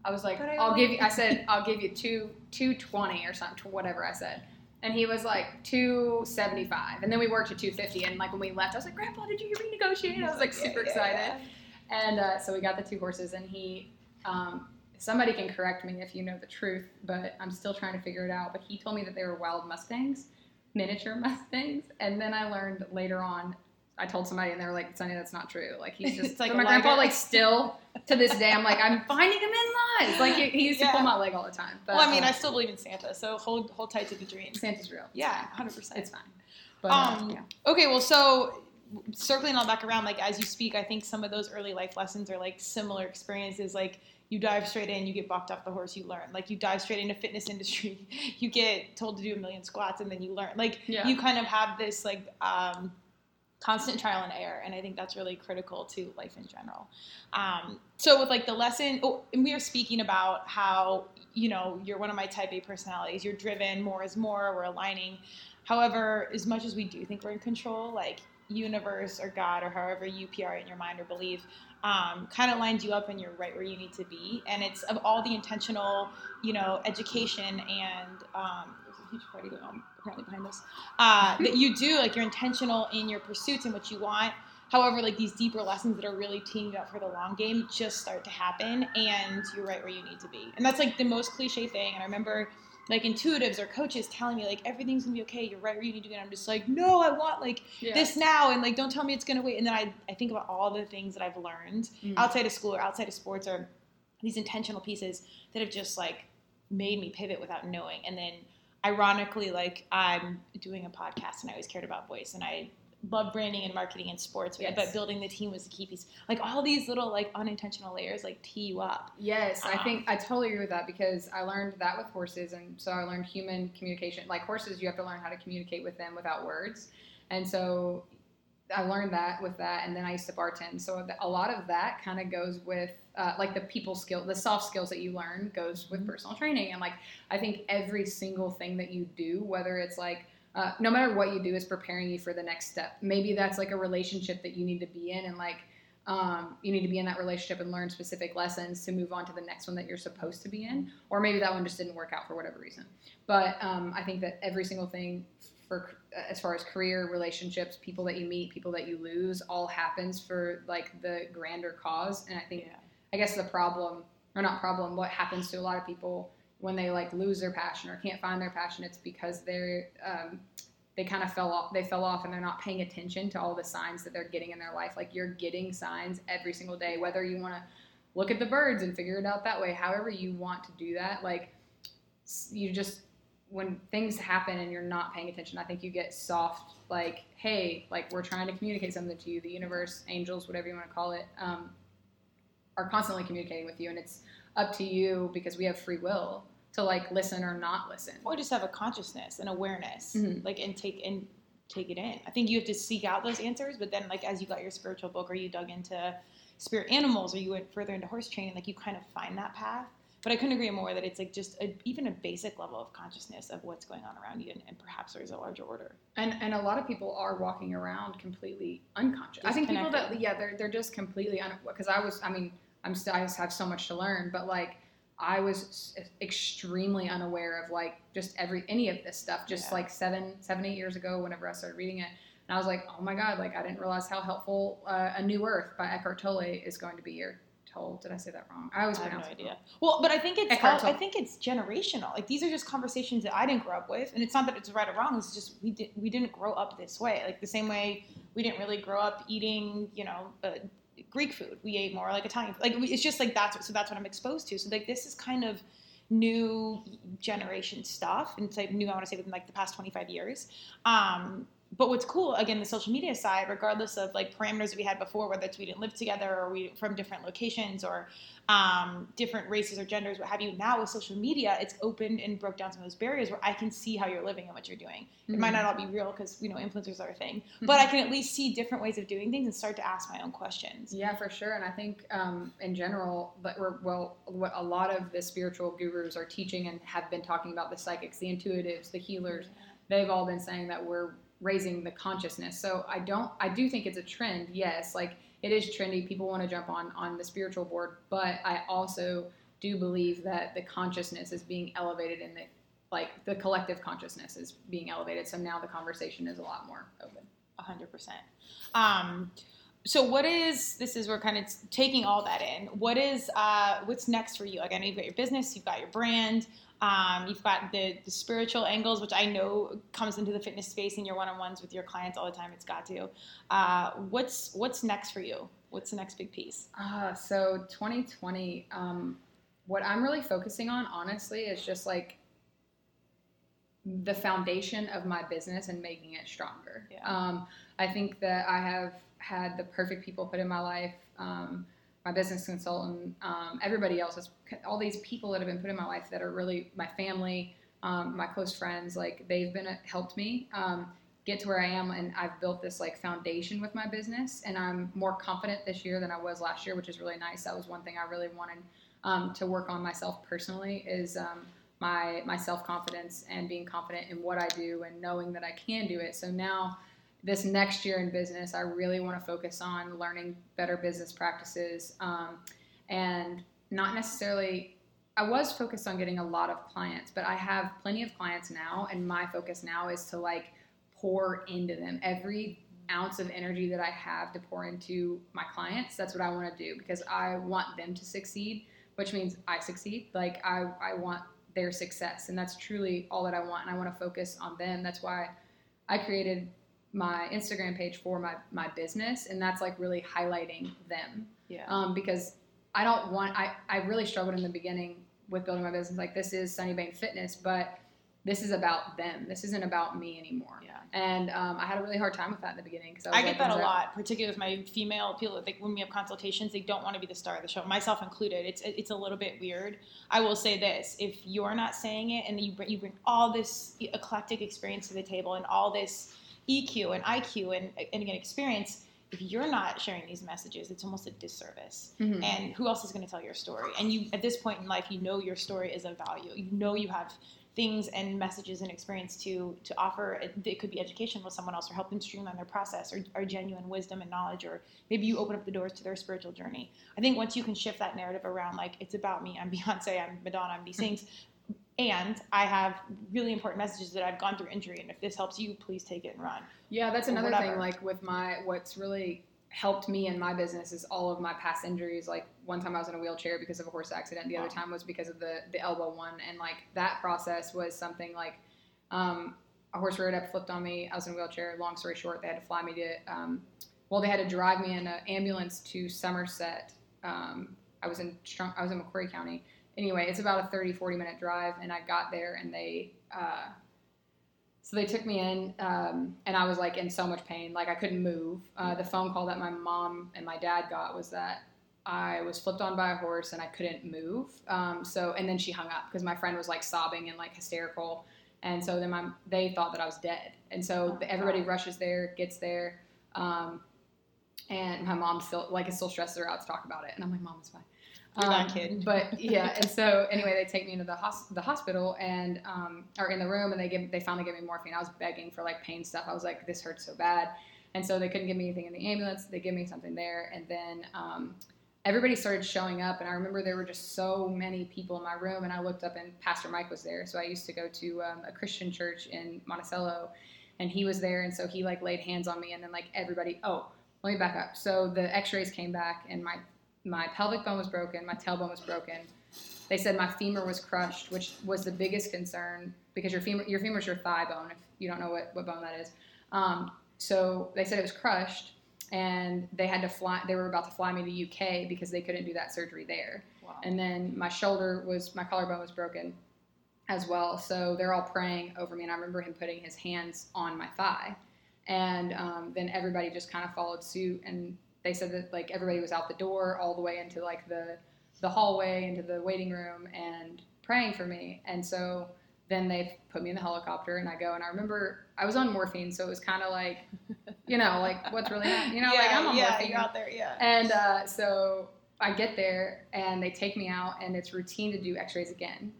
"I was like, I I'll give you." I said, "I'll give you two two twenty or something, whatever." I said, and he was like two seventy five, and then we worked to two fifty. And like when we left, I was like, "Grandpa, did you renegotiate?" I was like Yeah, super yeah, excited. And uh, so we got the two horses, and he, um, somebody can correct me if you know the truth, but I'm still trying to figure it out. But he told me that they were wild Mustangs, miniature <laughs> Mustangs, and then I learned later on. I told somebody, and they were like, "Sunny, that's not true." Like he's just <laughs> like my grandpa, like still to this day, I'm like, I'm finding him in lies. Like he, he used to Yeah. pull my leg all the time. But, well, I mean, uh, I still believe in Santa, so hold hold tight to the dream. Santa's real. Yeah, hundred percent. it's fine. But uh, Um, yeah. Okay, well, so circling all back around, like as you speak, I think some of those early life lessons are like similar experiences. Like you dive straight in, you get bucked off the horse, you learn. Like you dive straight into fitness industry, <laughs> you get told to do a million squats, and then you learn. Like Yeah. you kind of have this like um, constant trial and error, and I think that's really critical to life in general. Um, so with like the lesson, oh, and we are speaking about how you know you're one of my type A personalities. You're driven, more is more. We're aligning. However, as much as we do think we're in control, like universe or God or however you PR in your mind or believe, um, kind of lines you up and you're right where you need to be. And it's of all the intentional, you know, education and um, there's a huge party going on apparently behind us uh, <laughs> that you do. Like you're intentional in your pursuits and what you want. However, like these deeper lessons that are really teeing you up for the long game just start to happen, and you're right where you need to be. And that's like the most cliche thing. And I remember like intuitives or coaches telling me like everything's gonna be okay you're right where you need to be and i'm just like no i want like Yeah. this now and like don't tell me it's gonna wait and then i, I think about all the things that i've learned Mhm. outside of school or outside of sports or these intentional pieces that have just like made me pivot without knowing. And then ironically, like I'm doing a podcast and I always cared about voice and I love branding and marketing and sports, Yes. but building the team was the key piece. Like all these little like unintentional layers like tee you up. Yes, I Um, think I totally agree with that because I learned that with horses, and so I learned human communication. Like horses, you have to learn how to communicate with them without words, and so I learned that with that. And then I used to bartend, so a lot of that kind of goes with uh, like the people skill, the soft skills that you learn goes with Mhm. personal training. And like I think every single thing that you do, whether it's like uh, no matter what you do, is preparing you for the next step. Maybe that's like a relationship that you need to be in, and like um, you need to be in that relationship and learn specific lessons to move on to the next one that you're supposed to be in, or maybe that one just didn't work out for whatever reason. But um, I think that every single thing for as far as career, relationships, people that you meet, people that you lose, all happens for like the grander cause. And I think I guess the problem, or not problem, what happens to a lot of people when they like lose their passion or can't find their passion, it's because they're um, they kind of fell off. They fell off, and they're not paying attention to all the signs that they're getting in their life. Like you're getting signs every single day, whether you want to look at the birds and figure it out that way. However you want to do that, like you just when things happen and you're not paying attention, I think you get soft. Like, hey, like we're trying to communicate something to you. The universe, angels, whatever you want to call it, um, are constantly communicating with you, and it's up to you because we have free will to like listen or not listen. or just have a consciousness and awareness Mhm. like and take and take it in i think you have to seek out those answers but then like as you got your spiritual book or you dug into spirit animals or you went further into horse training like you kind of find that path but i couldn't agree more that it's like just a, even a basic level of consciousness of what's going on around you and, and perhaps there's a larger order And and a lot of people are walking around completely unconscious. I think people that yeah, they're they're just completely un because I was I mean I'm still I just have so much to learn, but like I was extremely unaware of like just every any of this stuff just Yeah. like seven seven eight years ago whenever I started reading it. And I was like, oh my god, like I didn't realize how helpful uh, A New Earth by Eckhart Tolle is going to be. Or Tolle, did I say that wrong? I always I have no idea. wrong. Well, but I think it's Eckhart I think it's generational. Like these are just conversations that I didn't grow up with, and it's not that it's right or wrong. It's just we did we didn't grow up this way. Like the same way we didn't really grow up eating, you know, uh, Greek food. We ate more like Italian. Like it's just like that's what, so that's what I'm exposed to. So like this is kind of new generation stuff, and it's like new. I want to say within like the past 25 years. Um, but what's cool again the social media side regardless of like parameters that we had before whether it's we didn't live together or we from different locations or um, different races or genders what have you now with social media it's opened and broke down some of those barriers where i can see how you're living and what you're doing. It might not all be real because you know influencers are a thing but i can at least see different ways of doing things and start to ask my own questions. Yeah, for sure. And I think um, in general, but we're, well, what a lot of the spiritual gurus are teaching and have been talking about the psychics, the intuitives, the healers, they've all been saying that we're raising the consciousness. So I don't, I do think it's a trend. Yes, like it is trendy. People want to jump on on the spiritual board, but I also do believe that the consciousness is being elevated in the like the collective consciousness is being elevated. So now the conversation is a lot more open. hundred percent. Um, so what is this is we're kind of taking all that in. What is uh, what's next for you? Like I know you've got your business, you've got your brand, um, you've got the, the spiritual angles, which I know comes into the fitness space in your one-on-ones with your clients all the time. It's got to. Uh, what's what's next for you? What's the next big piece? Uh, so 2020, um, what I'm really focusing on, honestly, is just like the foundation of my business and making it stronger. Yeah. Um, I think that I have had the perfect people put in my life. Um, my business consultant, um, everybody else, is, all these people that have been put in my life that are really my family, um, my close friends, like they've been helped me um, get to where I am, and I've built this like foundation with my business, and I'm more confident this year than I was last year, which is really nice. That was one thing I really wanted um, to work on myself personally is um, my my self confidence and being confident in what I do and knowing that I can do it. So now this next year in business, I really want to focus on learning better business practices um, and not necessarily. I was focused on getting a lot of clients, but I have plenty of clients now, and my focus now is to like pour into them every ounce of energy that I have to pour into my clients. That's what I want to do because I want them to succeed, which means I succeed. Like I, I want their success, and that's truly all that I want. And I want to focus on them. That's why I created my Instagram page for my my business, and that's like really highlighting them Yeah. um, because I don't want. I I really struggled in the beginning with building my business. Like this is Sunny Bayne Fitness, but this is about them. This isn't about me anymore. Yeah. And um, I had a really hard time with that in the beginning because I, get that a lot, particularly with my female people. Like when we have consultations, they don't want to be the star of the show, myself included. It's it's a little bit weird. I will say this: if you're not saying it, and you bring, you bring all this eclectic experience to the table, and all this EQ and IQ and and again experience, if you're not sharing these messages, it's almost a disservice. Mhm. And who else is going to tell your story? And you, at this point in life, you know your story is of value. You know you have things and messages and experience to to offer. It, it could be education with someone else, or help them streamline their process, or, or genuine wisdom and knowledge, or maybe you open up the doors to their spiritual journey. I think once you can shift that narrative around, like it's about me. I'm <laughs> Beyonce. I'm Madonna. I'm these things. And I have really important messages that I've gone through injury, and if this helps you, please take it and run. Yeah, that's another whatever. thing. Like with my, what's really helped me in my business is all of my past injuries. Like one time I was in a wheelchair because of a horse accident. The other time was because of the the elbow one, and like that process was something like um, a horse rode up, flipped on me. I was in a wheelchair. Long story short, they had to fly me to. Um, well, they had to drive me in an ambulance to Somerset. Um, I was in I was in McCreary County. Anyway, it's about a 30, 40 minute drive, and I got there and they. Uh, so they took me in, um, and I was like in so much pain, like I couldn't move. Uh, the phone call that my mom and my dad got was that I was flipped on by a horse and I couldn't move. Um, so and then she hung up because my friend was like sobbing and like hysterical, and so then my they thought that I was dead, and so Oh, everybody God. rushes there, gets there, um, and my mom still like it still stresses her out to talk about it, and I'm like, mom, it's fine. You're Um, kid. But yeah, <laughs> and so anyway, they take me into the hos- the hospital and um, or in the room, and they give they finally give me morphine. I was begging for like pain stuff. I was like, this hurts so bad, and so they couldn't give me anything in the ambulance. They give me something there, and then um, everybody started showing up. And I remember there were just so many people in my room, and I looked up, and Pastor Mike was there. So I used to go to um, a Christian church in Monticello, and he was there, and so he like laid hands on me, and then like everybody. Oh, let me back up. So the X-rays came back, and my my pelvic bone was broken, my tailbone was broken. They said my femur was crushed, which was the biggest concern because your femur your femur is your thigh bone. If you don't know what, what bone that is, um, so they said it was crushed, and they had to fly. They were about to fly me to UK because they couldn't do that surgery there. Wow. And then my shoulder was my collarbone was broken as well. So they're all praying over me, and I remember him putting his hands on my thigh, and um, then everybody just kind of followed suit, and they said that like everybody was out the door all the way into like the the hallway into the waiting room and praying for me, and so then they put me in the helicopter and I go and I remember I was on morphine, so it was kind of like, you know, like what's really happening, you know, like I'm on yeah, morphine. you're out there, yeah. And uh, so I get there and they take me out, and it's routine to do x rays again.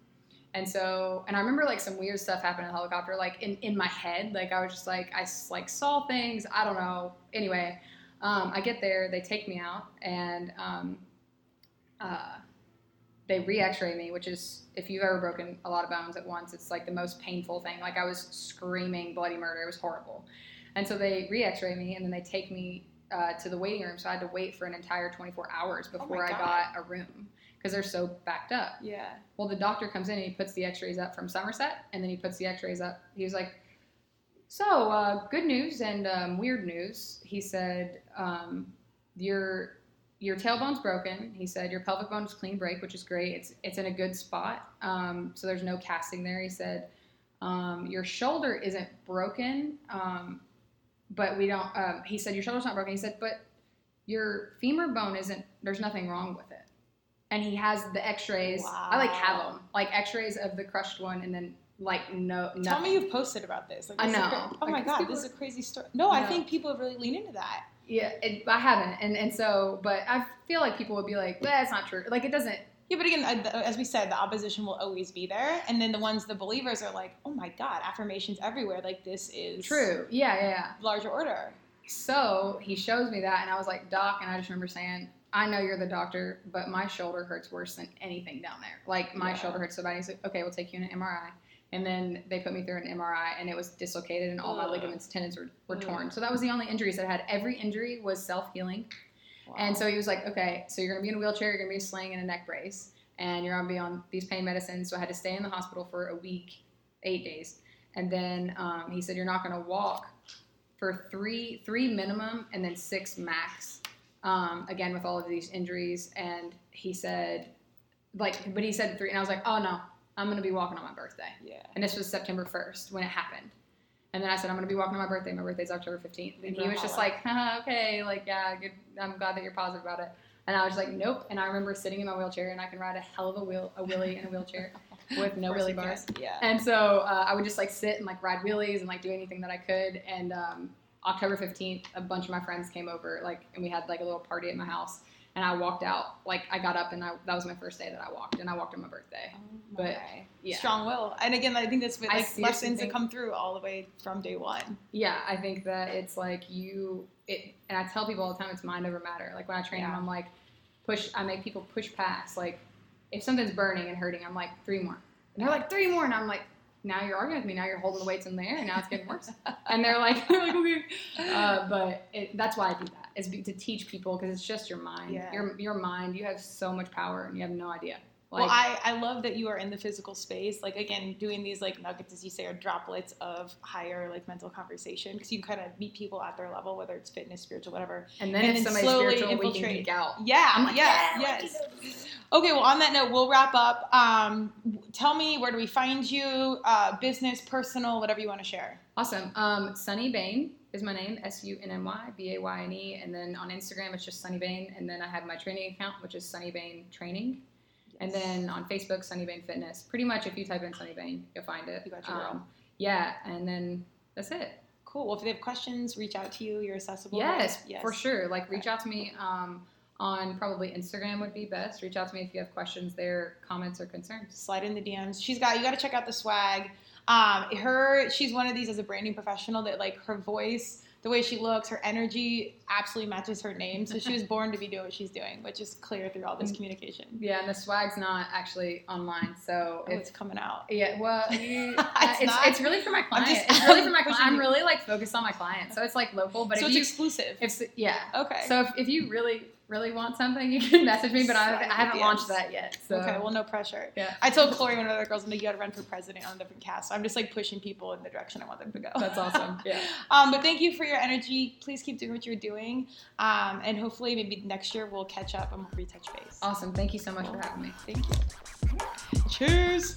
And so, and I remember like some weird stuff happened in the helicopter, like in, in my head. Like I was just like, I like saw things. I don't know. Anyway, um, I get there, they take me out, and um, uh, they re x ray me, which is, if you've ever broken a lot of bones at once, it's like the most painful thing. Like I was screaming bloody murder. It was horrible. And so they re x ray me, and then they take me uh, to the waiting room. So I had to wait for an entire 24 hours Oh before I got a room because they're so backed up. yeah. Well, the doctor comes in and he puts the X-rays up from Somerset, and then he puts the X-rays up. He was like, "So, uh, good news and um, weird news." He said, um, "Your your tailbone's broken." He said, "Your pelvic bone is clean break, which is great. It's it's in a good spot. Um, so there's no casting there." He said, um, "Your shoulder isn't broken, um, but we don't." Um, he said, "Your shoulder's not broken." He said, "But your femur bone isn't. There's nothing wrong with it." And he has the X-rays. I like have them, like X-rays of the crushed one, and then like no. Tell nothing. me you've posted about this. Like, I know. Oh my god, people this is a crazy story. No, I think people have really leaned into that. Yeah, it, I haven't, and and so, but I feel like people would be like, "That's not true." Like it doesn't. Yeah, but again, uh, as we said, the opposition will always be there, and then the ones, the believers, are like, "Oh my God, affirmations everywhere! Like this is True. Yeah, yeah, yeah. larger order." So he shows me that, and I was like, Doc, and I just remember saying, I know you're the doctor, but my shoulder hurts worse than anything down there. Like, my Yeah. shoulder hurts so bad. He's like, okay, we'll take you in an MRI. And then they put me through an MRI, and it was dislocated, and all my ligaments, tendons were, were torn. So that was the only injuries that I had. Every injury was self healing. Wow. And so he was like, okay, so you're gonna be in a wheelchair, you're gonna be slaying in a sling and a neck brace, and you're gonna be on these pain medicines. So I had to stay in the hospital for a week, eight days, and then um, he said you're not gonna walk for three three minimum and then six max. um, again with all of these injuries, and he said, like, but he said three, and I was like, oh no, I'm gonna be walking on my birthday, Yeah. and this was September 1st when it happened. And then I said, I'm gonna be walking on my birthday. My birthday's October 15th. And he was just like, <laughs> okay, like, yeah, good. I'm glad that you're positive about it. And I was like, nope. And I remember sitting in my wheelchair, and I can ride a hell of a wheel, a wheelie in a wheelchair <laughs> with no wheelie bars. Yeah. And so uh, I would just like sit and like ride wheelies and like do anything that I could. And um, October 15th, a bunch of my friends came over, like, and we had like a little party at my house. And I walked out, like, I got up and I, that was my first day that I walked, and I walked on my birthday. But, Okay. yeah. strong will, and again, I think that's what, like lessons that come through all the way from day one. Yeah, I think that it's like you, it, and I tell people all the time it's mind over matter. Like when I train them, I'm like, push, I make people push past. Like if something's burning and hurting, I'm like, three more. And they're like, three more. And I'm like, now you're arguing with me. Now you're holding the weights in there, and now it's getting worse. <laughs> and they're like, they're like okay. Uh, but it, that's why I do that is be, to teach people because it's just your mind. Yeah. Your your mind. You have so much power, and you have no idea. Like, well, I, I love that you are in the physical space. Like again, doing these like nuggets, as you say, are droplets of higher like mental conversation because you kind of meet people at their level, whether it's fitness, spiritual, whatever. and then and if then somebody's slowly spiritual, we can infiltrate. geek out. Yeah, I'm like, yeah, yeah, yes. Okay, well, on that note, we'll wrap up. Um, tell me where do we find you? Uh, business, personal, whatever you want to share. Awesome. Um, Sunny Bayne is my name, S U N N Y B A Y N E. And then on Instagram, it's just Sunny Bayne. And then I have my training account, which is Sunny Bayne Training. And then on Facebook, Sunny Bayne Fitness. Pretty much if you type in Sunny Bayne, you'll find it. You got your girl. Um, yeah. And then that's it. Cool. Well, if they have questions, reach out to you. You're accessible. Yes, Yes. for sure. Like reach out to me um, on probably Instagram would be best. Reach out to me if you have questions there, comments, or concerns. slide in the DMs. She's got you got to check out the swag. Um, her she's one of these as a branding professional that like her voice, the way she looks, her energy absolutely matches her name. So she was <laughs> born to be doing what she's doing, which is clear through all this communication. Yeah, and the swag's not actually online, so Oh, it's coming out. Yeah, well, <laughs> you, It's uh, it's, it's really for my client. just- it's really for my <laughs> client. I'm really like focused on my client, so it's like local. But so if it's you, exclusive. if yeah, okay. so if, if you really really want something, <laughs> you can message me. But I, I haven't launched that yet. So okay. Well, no pressure. yeah, I told Chloe one of the other girls, I'm like, you got to run for president on a different cast. So I'm just like pushing people in the direction I want them to go. that's awesome. <laughs> Yeah, Um, but thank you for your energy. Please keep doing what you're doing. Um, and hopefully, maybe next year we'll catch up and we'll retouch base. awesome. Thank you so much for having me. Thank you. Cheers.